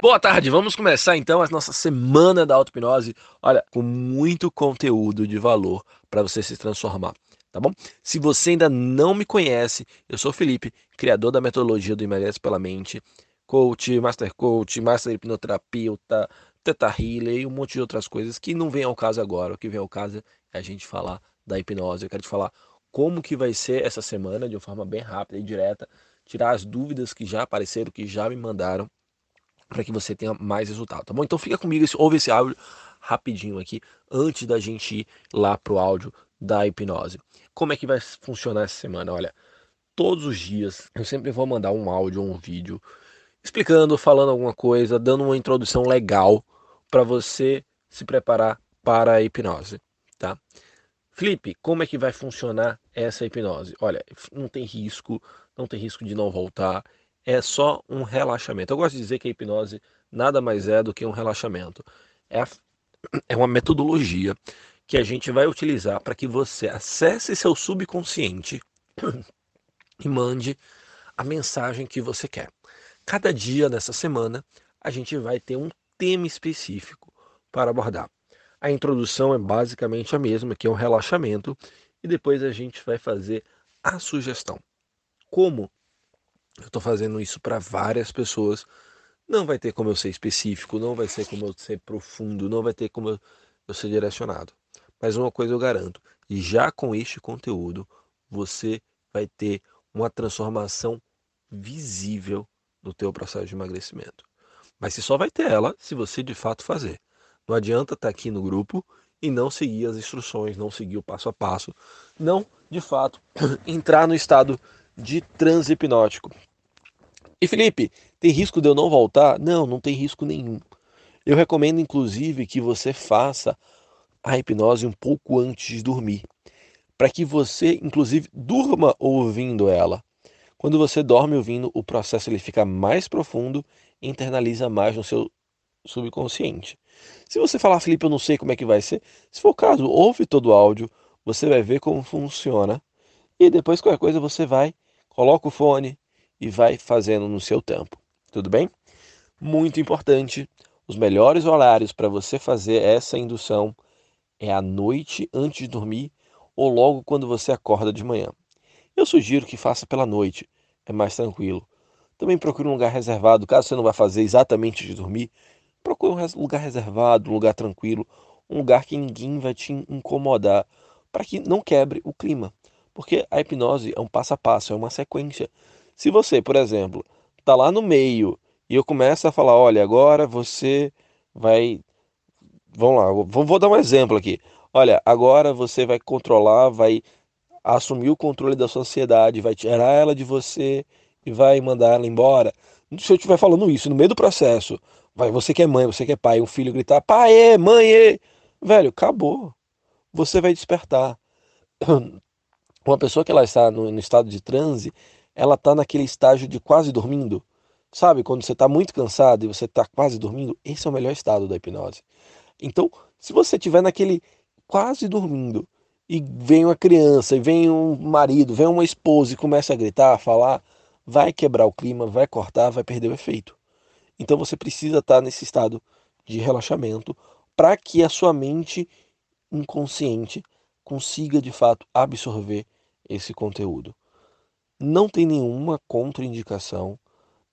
Boa tarde, vamos começar então a nossa semana da auto-hipnose. Olha, com muito conteúdo de valor para você se transformar, tá bom? Se você ainda não me conhece, eu sou o Felipe, criador da metodologia do Emagrece pela Mente, coach, master coach, master hipnoterapeuta, teta healer e um monte de outras coisas que não vem ao caso agora. O que vem ao caso é a gente falar da hipnose. Eu quero te falar como que vai ser essa semana de uma forma bem rápida e direta, tirar as dúvidas que já apareceram, que já me mandaram para que você tenha mais resultado, tá bom? Então fica comigo, ouve esse áudio rapidinho aqui, antes da gente ir lá pro áudio da hipnose. Como é que vai funcionar essa semana? Olha, todos os dias eu sempre vou mandar um áudio ou um vídeo explicando, falando alguma coisa, dando uma introdução legal para você se preparar para a hipnose, tá? Felipe, como é que vai funcionar essa hipnose? Olha, não tem risco, não tem risco de não voltar, é só um relaxamento. Eu gosto de dizer que a hipnose nada mais é do que um relaxamento. É, é uma metodologia que a gente vai utilizar para que você acesse seu subconsciente e mande a mensagem que você quer. Cada dia dessa semana a gente vai ter um tema específico para abordar. A introdução é basicamente a mesma, que é um relaxamento, e depois a gente vai fazer a sugestão. Como eu estou fazendo isso para várias pessoas. Não vai ter como eu ser específico, não vai ser como eu ser profundo, não vai ter como eu, ser direcionado. Mas uma coisa eu garanto, já com este conteúdo, você vai ter uma transformação visível no teu processo de emagrecimento. Mas você só vai ter ela se você de fato fazer. Não adianta estar tá aqui no grupo e não seguir as instruções, não seguir o passo a passo, não, de fato, entrar no estado de transe hipnótico, e Felipe, tem risco de eu não voltar? Não, não tem risco nenhum. Eu recomendo inclusive que você faça a hipnose um pouco antes de dormir, para que você inclusive durma ouvindo ela. Quando você dorme ouvindo, o processo ele fica mais profundo e internaliza mais no seu subconsciente. Se você falar, Felipe, eu não sei como é que vai ser, se for o caso, ouve todo o áudio, você vai ver como funciona e depois qualquer coisa você vai, coloca o fone, e vai fazendo no seu tempo. Tudo bem? Muito importante, os melhores horários para você fazer essa indução é à noite antes de dormir ou logo quando você acorda de manhã. Eu sugiro que faça pela noite, é mais tranquilo. Também procure um lugar reservado, caso você não vá fazer exatamente de dormir, procure um lugar reservado, um lugar tranquilo, um lugar que ninguém vai te incomodar, para que não quebre o clima. Porque a hipnose é um passo a passo, é uma sequência. Se você, por exemplo, está lá no meio e eu começo a falar, olha, agora você vai. Vamos lá, vou, vou dar um exemplo aqui. Olha, agora você vai controlar, vai assumir o controle da sociedade, vai tirar ela de você e vai mandar ela embora. Se eu estiver falando isso no meio do processo, vai você que é mãe, você que é pai, um filho gritar, pai, mãe, velho, acabou. Você vai despertar. Uma pessoa que ela está no, no estado de transe, ela está naquele estágio de quase dormindo. Sabe, quando você está muito cansado e você está quase dormindo, esse é o melhor estado da hipnose. Então, se você estiver naquele quase dormindo e vem uma criança, e vem um marido, vem uma esposa e começa a gritar, a falar, vai quebrar o clima, vai cortar, vai perder o efeito. Então você precisa estar tá nesse estado de relaxamento para que a sua mente inconsciente consiga de fato absorver esse conteúdo. Não tem nenhuma contraindicação,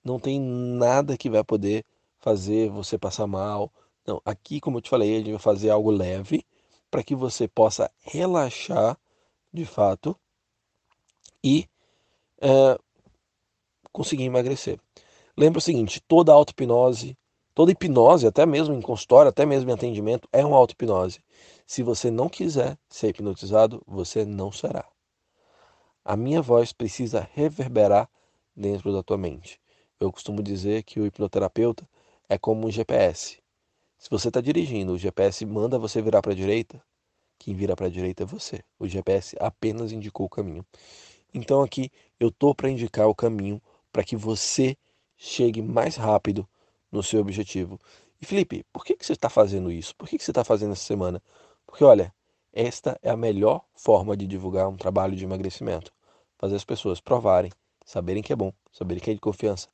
não tem nada que vai poder fazer você passar mal. Não, aqui, como eu te falei, a gente vai fazer algo leve para que você possa relaxar de fato e é, conseguir emagrecer. Lembra o seguinte: toda auto-hipnose, toda hipnose, até mesmo em consultório, até mesmo em atendimento, é uma auto-hipnose. Se você não quiser ser hipnotizado, você não será. A minha voz precisa reverberar dentro da tua mente. Eu costumo dizer que o hipnoterapeuta é como um GPS. Se você está dirigindo, o GPS manda você virar para a direita, quem vira para a direita é você. O GPS apenas indicou o caminho. Então aqui eu tô para indicar o caminho para que você chegue mais rápido no seu objetivo. E Felipe, por que, que você está fazendo isso? Por que, que você está fazendo essa semana? Porque olha, esta é a melhor forma de divulgar um trabalho de emagrecimento fazer as pessoas provarem, saberem que é bom, saberem que é de confiança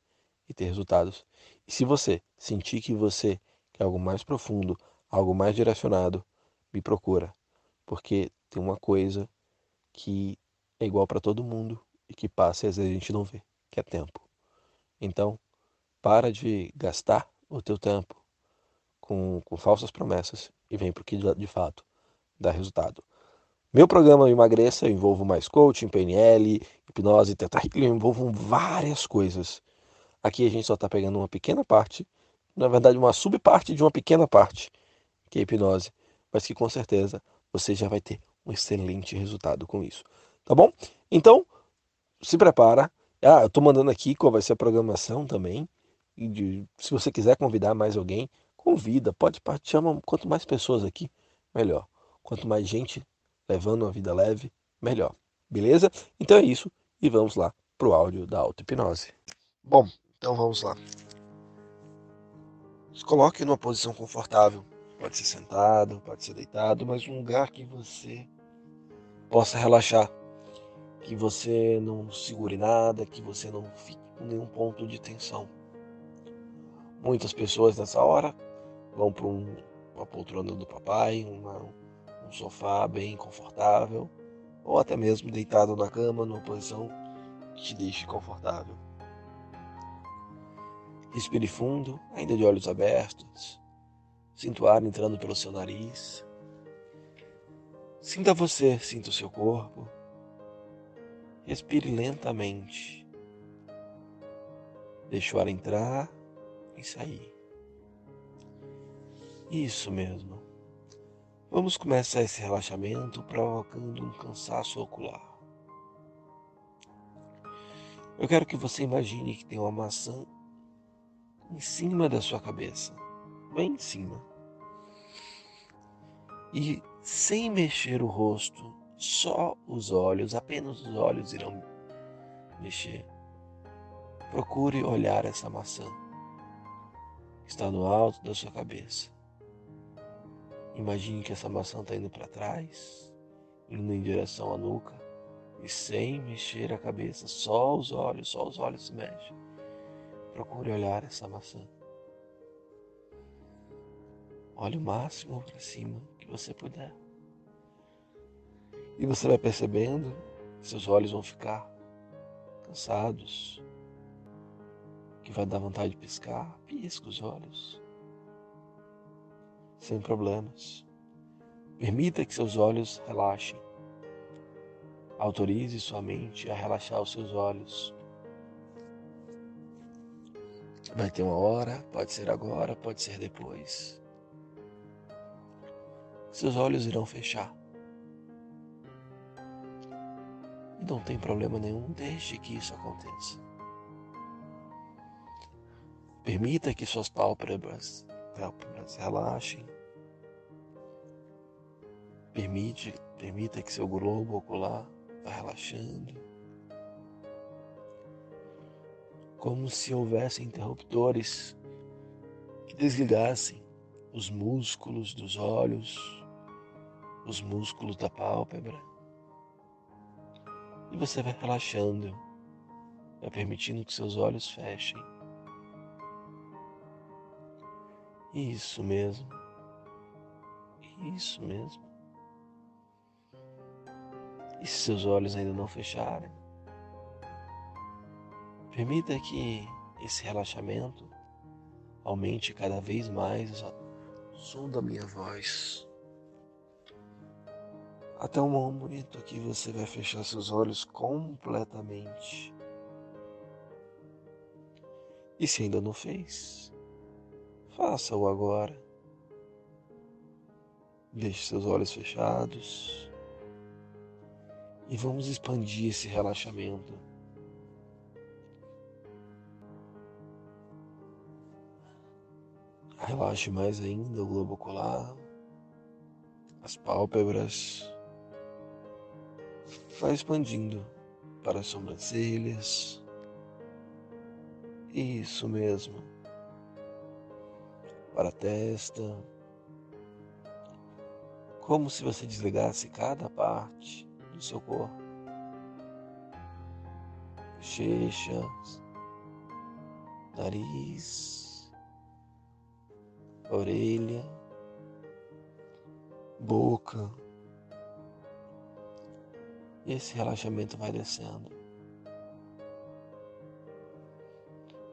e ter resultados. E se você sentir que você quer algo mais profundo, algo mais direcionado, me procura, porque tem uma coisa que é igual para todo mundo e que passa e às vezes a gente não vê, que é tempo. Então, para de gastar o teu tempo com, com falsas promessas e vem para o que de fato dá resultado. Meu programa Emagreça, eu envolvo mais coaching, PNL, hipnose, teta eu envolvo várias coisas. Aqui a gente só está pegando uma pequena parte, na verdade uma subparte de uma pequena parte, que é a hipnose, mas que com certeza você já vai ter um excelente resultado com isso. Tá bom? Então, se prepara. Ah, eu estou mandando aqui qual vai ser a programação também. De, se você quiser convidar mais alguém, convida, pode chama quanto mais pessoas aqui, melhor. Quanto mais gente levando uma vida leve, melhor. Beleza? Então é isso e vamos lá pro áudio da auto-hipnose. Bom, então vamos lá. Se coloque numa posição confortável. Pode ser sentado, pode ser deitado, mas um lugar que você possa relaxar, que você não segure nada, que você não fique com nenhum ponto de tensão. Muitas pessoas nessa hora vão para um, uma poltrona do papai, uma, um sofá bem confortável, ou até mesmo deitado na cama numa posição que te deixe confortável. Respire fundo, ainda de olhos abertos. Sinta o ar entrando pelo seu nariz. Sinta você, sinta o seu corpo. Respire lentamente. Deixe o ar entrar e sair. Isso mesmo. Vamos começar esse relaxamento provocando um cansaço ocular. Eu quero que você imagine que tem uma maçã em cima da sua cabeça, bem em cima. E sem mexer o rosto, só os olhos, apenas os olhos irão mexer. Procure olhar essa maçã. Está no alto da sua cabeça. Imagine que essa maçã está indo para trás, indo em direção à nuca, e sem mexer a cabeça, só os olhos, só os olhos se mexem. Procure olhar essa maçã. Olhe o máximo para cima que você puder. E você vai percebendo que seus olhos vão ficar cansados, que vai dar vontade de piscar, pisca os olhos, sem problemas. Permita que seus olhos relaxem. Autorize sua mente a relaxar os seus olhos. Vai ter uma hora, pode ser agora, pode ser depois. Seus olhos irão fechar. Não tem problema nenhum, deixe que isso aconteça. Permita que suas pálpebras, pálpebras relaxem. Permite, permita que seu globo ocular vá relaxando. Como se houvesse interruptores que desligassem os músculos dos olhos, os músculos da pálpebra e você vai relaxando, vai permitindo que seus olhos fechem. Isso mesmo. Isso mesmo. E se seus olhos ainda não fecharem, permita que esse relaxamento aumente cada vez mais o som da minha voz até o momento que você vai fechar seus olhos completamente. E se ainda não fez, faça-o agora. Deixe seus olhos fechados e vamos expandir esse relaxamento. Relaxe mais ainda o globo ocular, as pálpebras, vai expandindo para as sobrancelhas. Isso mesmo. Para a testa. Como se você desligasse cada parte do seu corpo. Bochechas, nariz, orelha, boca. E esse relaxamento vai descendo.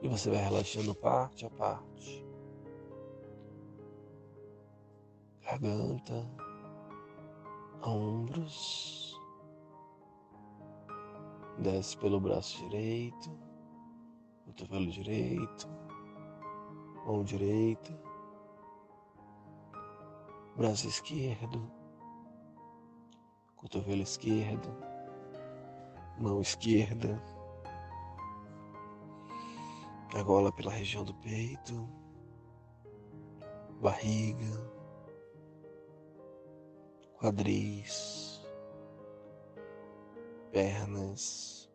E você vai relaxando parte a parte. Garganta, ombros. Desce pelo braço direito, cotovelo direito, mão direita, braço esquerdo, cotovelo esquerdo, mão esquerda, a gola pela região do peito, barriga, quadris, pernas,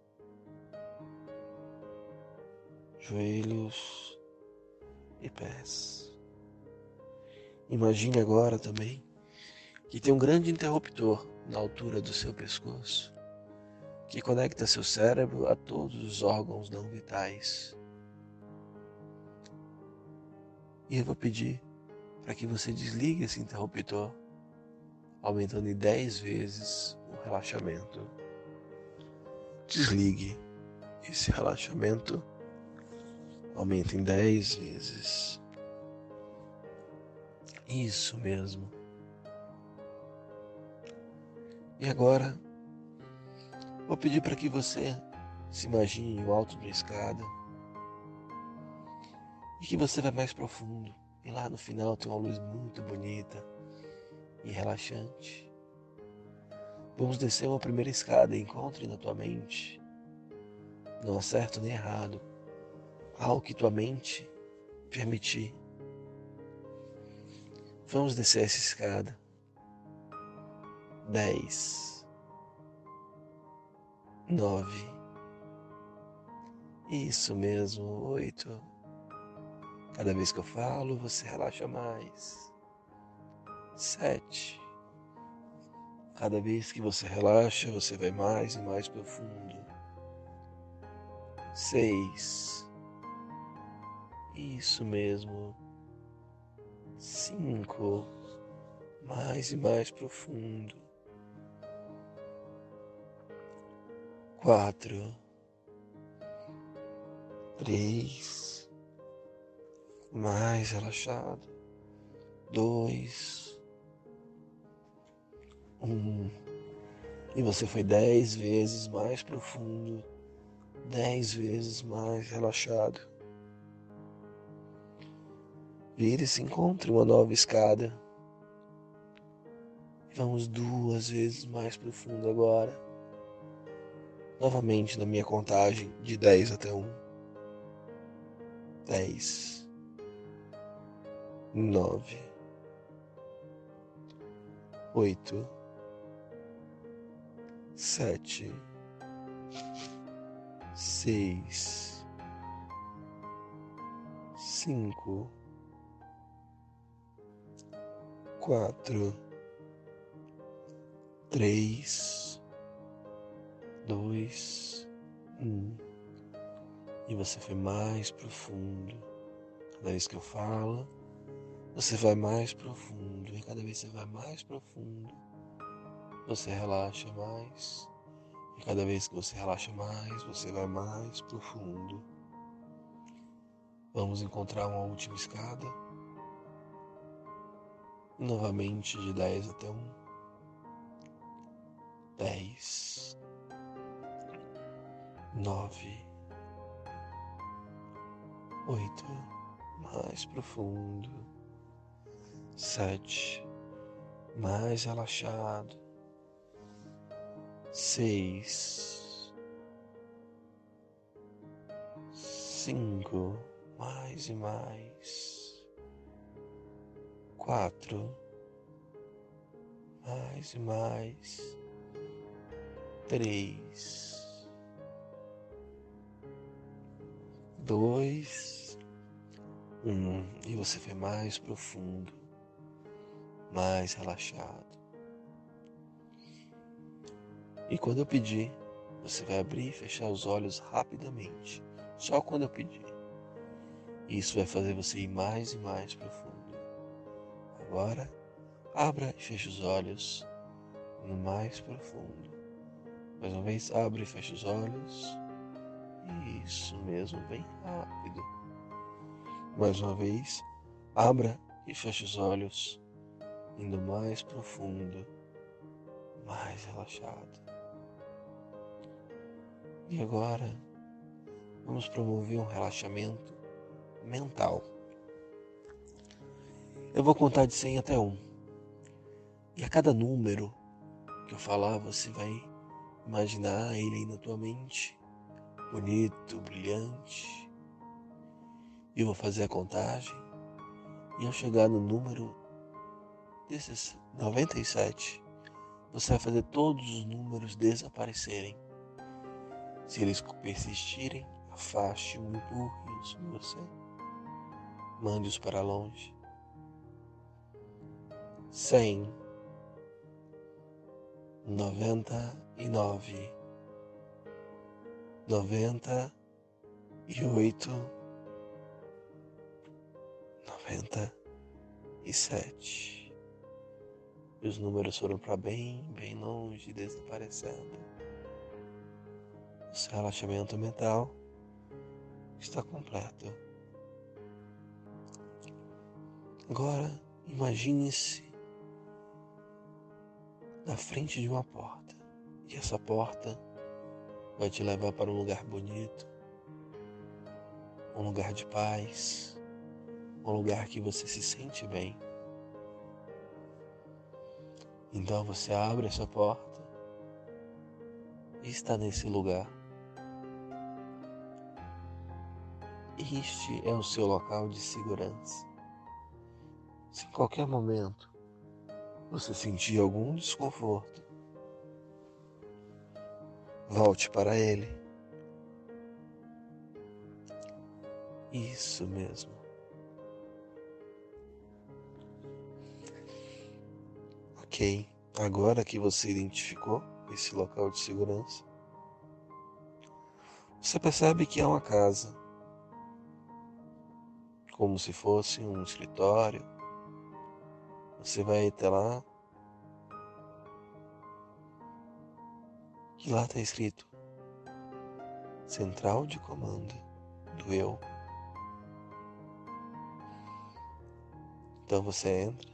joelhos e pés. Imagine agora também que tem um grande interruptor na altura do seu pescoço que conecta seu cérebro a todos os órgãos não vitais. E eu vou pedir para que você desligue esse interruptor, aumentando em 10 vezes o relaxamento. Desligue esse relaxamento, aumente em 10 vezes. Isso mesmo. E agora, vou pedir para que você se imagine no alto da escada e que você vai mais profundo. E lá no final tem uma luz muito bonita e relaxante. Vamos descer uma primeira escada encontre na tua mente, não há certo nem errado, algo que tua mente permitir. Vamos descer essa escada. Dez, nove, isso mesmo, oito. Cada vez que eu falo, você relaxa mais. Sete. Cada vez que você relaxa, você vai mais e mais profundo. Seis. Isso mesmo. Cinco. Mais e mais profundo. Quatro. Três mais relaxado. Dois. Um. E você foi dez vezes mais profundo, dez vezes mais relaxado. Vire e se encontre uma nova escada. Vamos duas vezes mais profundo agora. Novamente na minha contagem de dez até um. Dez nove, oito, sete, seis, cinco, quatro, três, dois, um. E você foi mais profundo. Cada vez que eu falo, você vai mais profundo e cada vez você vai mais profundo, você relaxa mais. E cada vez que você relaxa mais, você vai mais profundo. Vamos encontrar uma última escada. Novamente de 10 até 1. 10. 9. 8. Mais profundo sete, mais relaxado, seis, cinco, mais e mais, quatro, mais e mais, três, dois, um, e você foi mais profundo mais relaxado. E quando eu pedir, você vai abrir e fechar os olhos rapidamente, só quando eu pedir. Isso vai fazer você ir mais e mais profundo. Agora, abra e feche os olhos no mais profundo. Mais uma vez, abre e feche os olhos. Isso mesmo, bem rápido. Mais uma vez, abra e feche os olhos, indo mais profundo, mais relaxado. E agora, vamos promover um relaxamento mental. Eu vou contar de 100 até 1. E a cada número que eu falar, você vai imaginar ele aí na tua mente, bonito, brilhante. E eu vou fazer a contagem. E ao chegar no número desses 97, você vai fazer todos os números desaparecerem. Se eles persistirem, afaste um empurre-os de você. Mande-os para longe. Cem, noventa e nove, noventa e e. Os números foram para bem, bem longe, desaparecendo. Seu relaxamento mental está completo. Agora, imagine-se na frente de uma porta. E essa porta vai te levar para um lugar bonito, um lugar de paz, um lugar que você se sente bem. Então você abre essa porta e está nesse lugar. Este é o seu local de segurança. Se em qualquer momento você sentir algum desconforto, volte para ele. Isso mesmo. Ok, agora que você identificou esse local de segurança, você percebe que é uma casa, como se fosse um escritório você vai até lá. E lá está escrito Central de Comando do Eu. Então você entra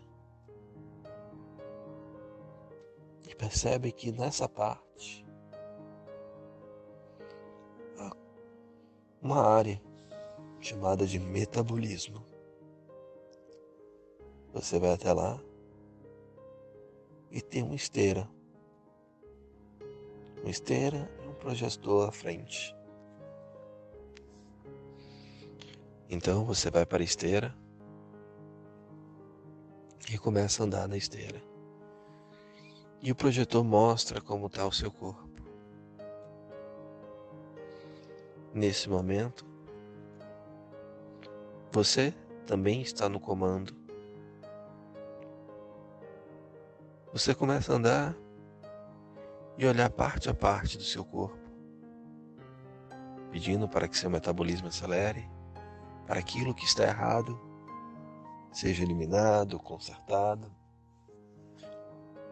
e percebe que nessa parte uma área chamada de metabolismo. Você vai até lá e tem uma esteira. Uma esteira e um projetor à frente. Então você vai para a esteira e começa a andar na esteira. E o projetor mostra como está o seu corpo. Nesse momento, você também está no comando Você começa a andar e olhar parte a parte do seu corpo, pedindo para que seu metabolismo acelere, para aquilo que está errado seja eliminado, consertado,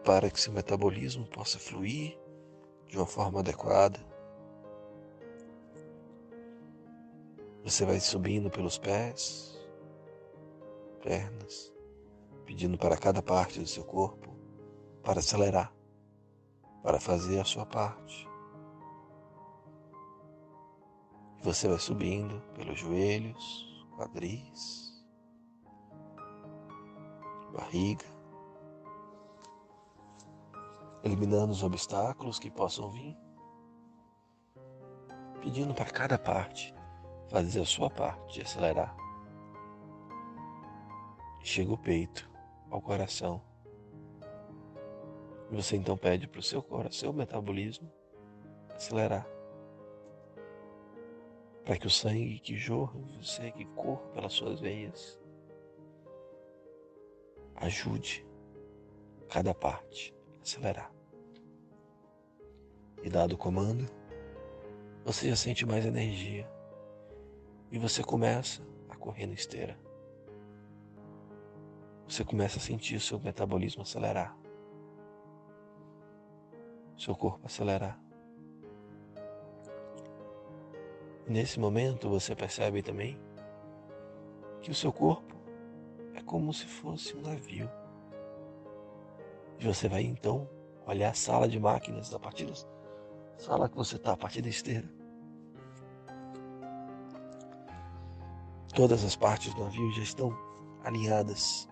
para que seu metabolismo possa fluir de uma forma adequada. Você vai subindo pelos pés, pernas, pedindo para cada parte do seu corpo para acelerar, para fazer a sua parte. Você vai subindo pelos joelhos, quadris, barriga, eliminando os obstáculos que possam vir, pedindo para cada parte fazer a sua parte de acelerar. chega o peito ao coração você então pede para o seu coração, seu metabolismo acelerar. Para que o sangue que jorra em você, que corra pelas suas veias, ajude cada parte a acelerar. E dado o comando, você já sente mais energia. E você começa a correr na esteira. Você começa a sentir o seu metabolismo acelerar. Seu corpo acelerar. Nesse momento você percebe também que o seu corpo é como se fosse um navio. E você vai então olhar a sala de máquinas a partir sala que você está, a partir da esteira. Todas as partes do navio já estão alinhadas.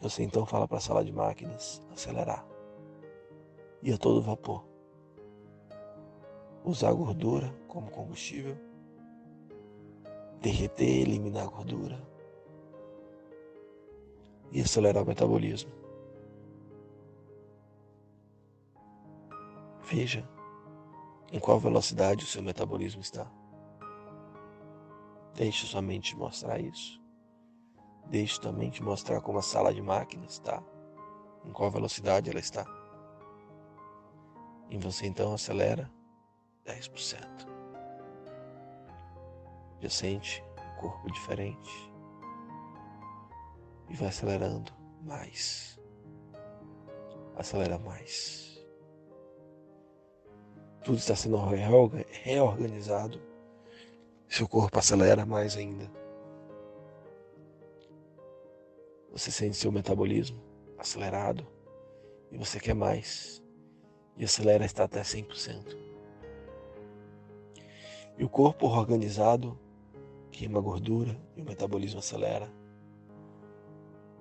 Você então fala para a sala de máquinas acelerar. E a todo vapor. Usar a gordura como combustível. Derreter, eliminar a gordura. E acelerar o metabolismo. Veja em qual velocidade o seu metabolismo está. Deixe sua mente mostrar isso. Deixe sua mente mostrar como a sala de máquinas está, em qual velocidade ela está. E você então acelera 10%. Já sente um corpo diferente. E vai acelerando mais. Acelera mais. Tudo está sendo reorganizado. Seu corpo acelera mais ainda. Você sente seu metabolismo acelerado e você quer mais. E acelera está até 100%. E o corpo organizado queima gordura e o metabolismo acelera.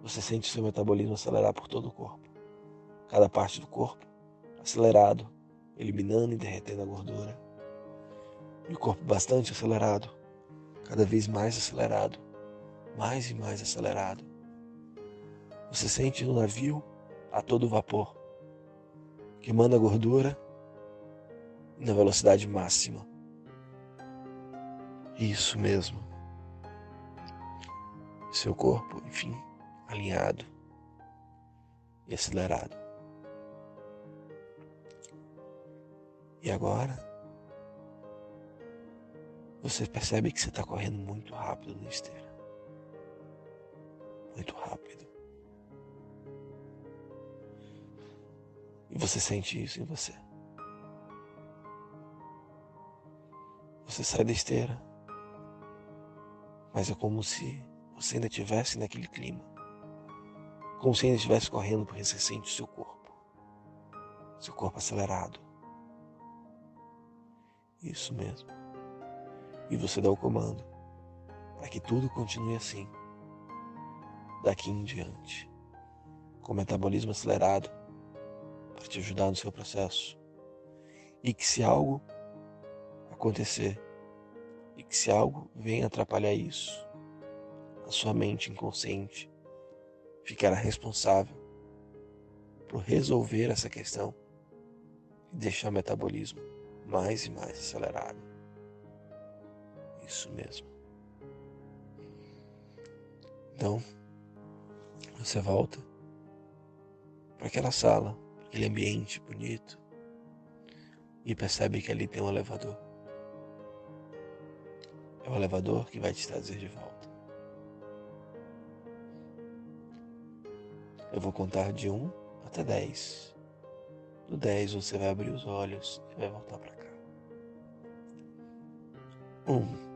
Você sente seu metabolismo acelerar por todo o corpo. Cada parte do corpo acelerado eliminando e derretendo a gordura. E o corpo bastante acelerado, cada vez mais acelerado, mais e mais acelerado. Você sente no navio a todo vapor, queimando a gordura na velocidade máxima. Isso mesmo. Seu corpo, enfim, alinhado e acelerado. E agora, você percebe que você está correndo muito rápido na esteira. Muito rápido. E você sente isso em você. Você sai da esteira, mas é como se você ainda estivesse naquele clima. Como se ainda estivesse correndo porque você sente o seu corpo. Seu corpo acelerado isso mesmo. E você dá o comando para que tudo continue assim, daqui em diante, com metabolismo acelerado, para te ajudar no seu processo. E que se algo acontecer, e que se algo venha atrapalhar isso, a sua mente inconsciente ficará responsável por resolver essa questão e deixar o metabolismo mais e mais acelerado. Isso mesmo. Então, você volta para aquela sala, aquele ambiente bonito e percebe que ali tem um elevador. É o elevador que vai te trazer de volta. Eu vou contar de 1 até 10. No 10 você vai abrir os olhos e vai voltar para cá. 1. Um,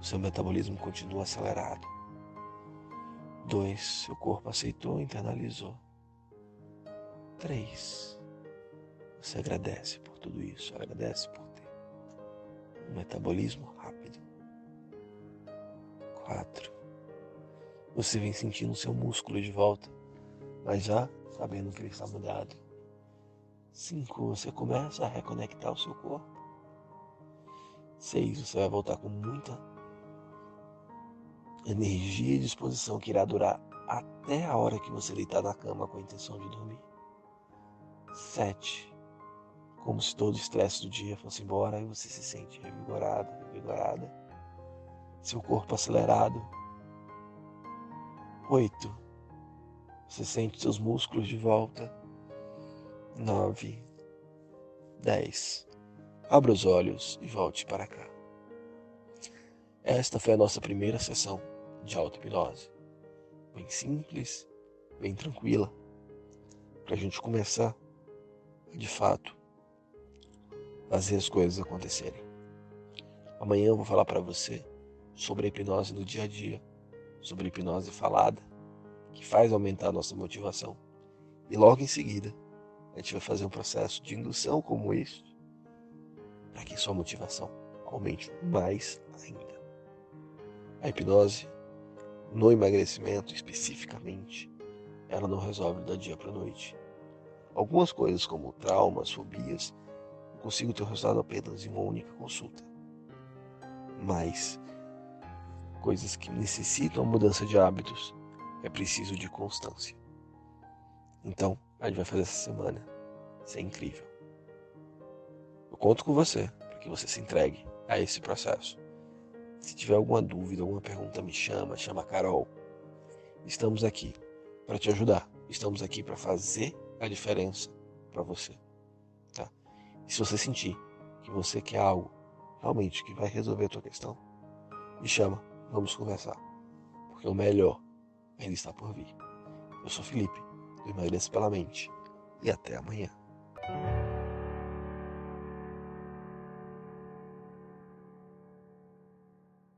seu metabolismo continua acelerado. 2. Seu corpo aceitou internalizou. 3. Você agradece por tudo isso, agradece por ter um metabolismo rápido. 4. Você vem sentindo seu músculo de volta, mas já sabendo que ele está mudado. 5. Você começa a reconectar o seu corpo. 6. Você vai voltar com muita energia e disposição que irá durar até a hora que você deitar na cama com a intenção de dormir. 7. Como se todo o estresse do dia fosse embora e você se sente revigorado, revigorada. Seu corpo acelerado. 8. Você sente seus músculos de volta nove, dez. Abra os olhos e volte para cá. Esta foi a nossa primeira sessão de auto-hipnose. Bem simples, bem tranquila, para a gente começar de fato, fazer as coisas acontecerem. Amanhã eu vou falar para você sobre a hipnose no dia a dia, sobre a hipnose falada, que faz aumentar a nossa motivação. E logo em seguida, a gente vai fazer um processo de indução como este, para que sua motivação aumente mais ainda. A hipnose, no emagrecimento especificamente, ela não resolve da dia para noite. Algumas coisas, como traumas, fobias, eu consigo ter o resultado apenas em uma única consulta. Mas coisas que necessitam mudança de hábitos, é preciso de constância. Então, a gente vai fazer essa semana ser incrível. Eu conto com você para que você se entregue a esse processo. Se tiver alguma dúvida, alguma pergunta, me chama, chama a Carol. Estamos aqui para te ajudar. Estamos aqui para fazer a diferença para você. Tá? E se você sentir que você quer algo realmente que vai resolver a tua questão, me chama, vamos conversar. Porque o melhor ainda está por vir. Eu sou Felipe, do Emagreça pela Mente. E até amanhã.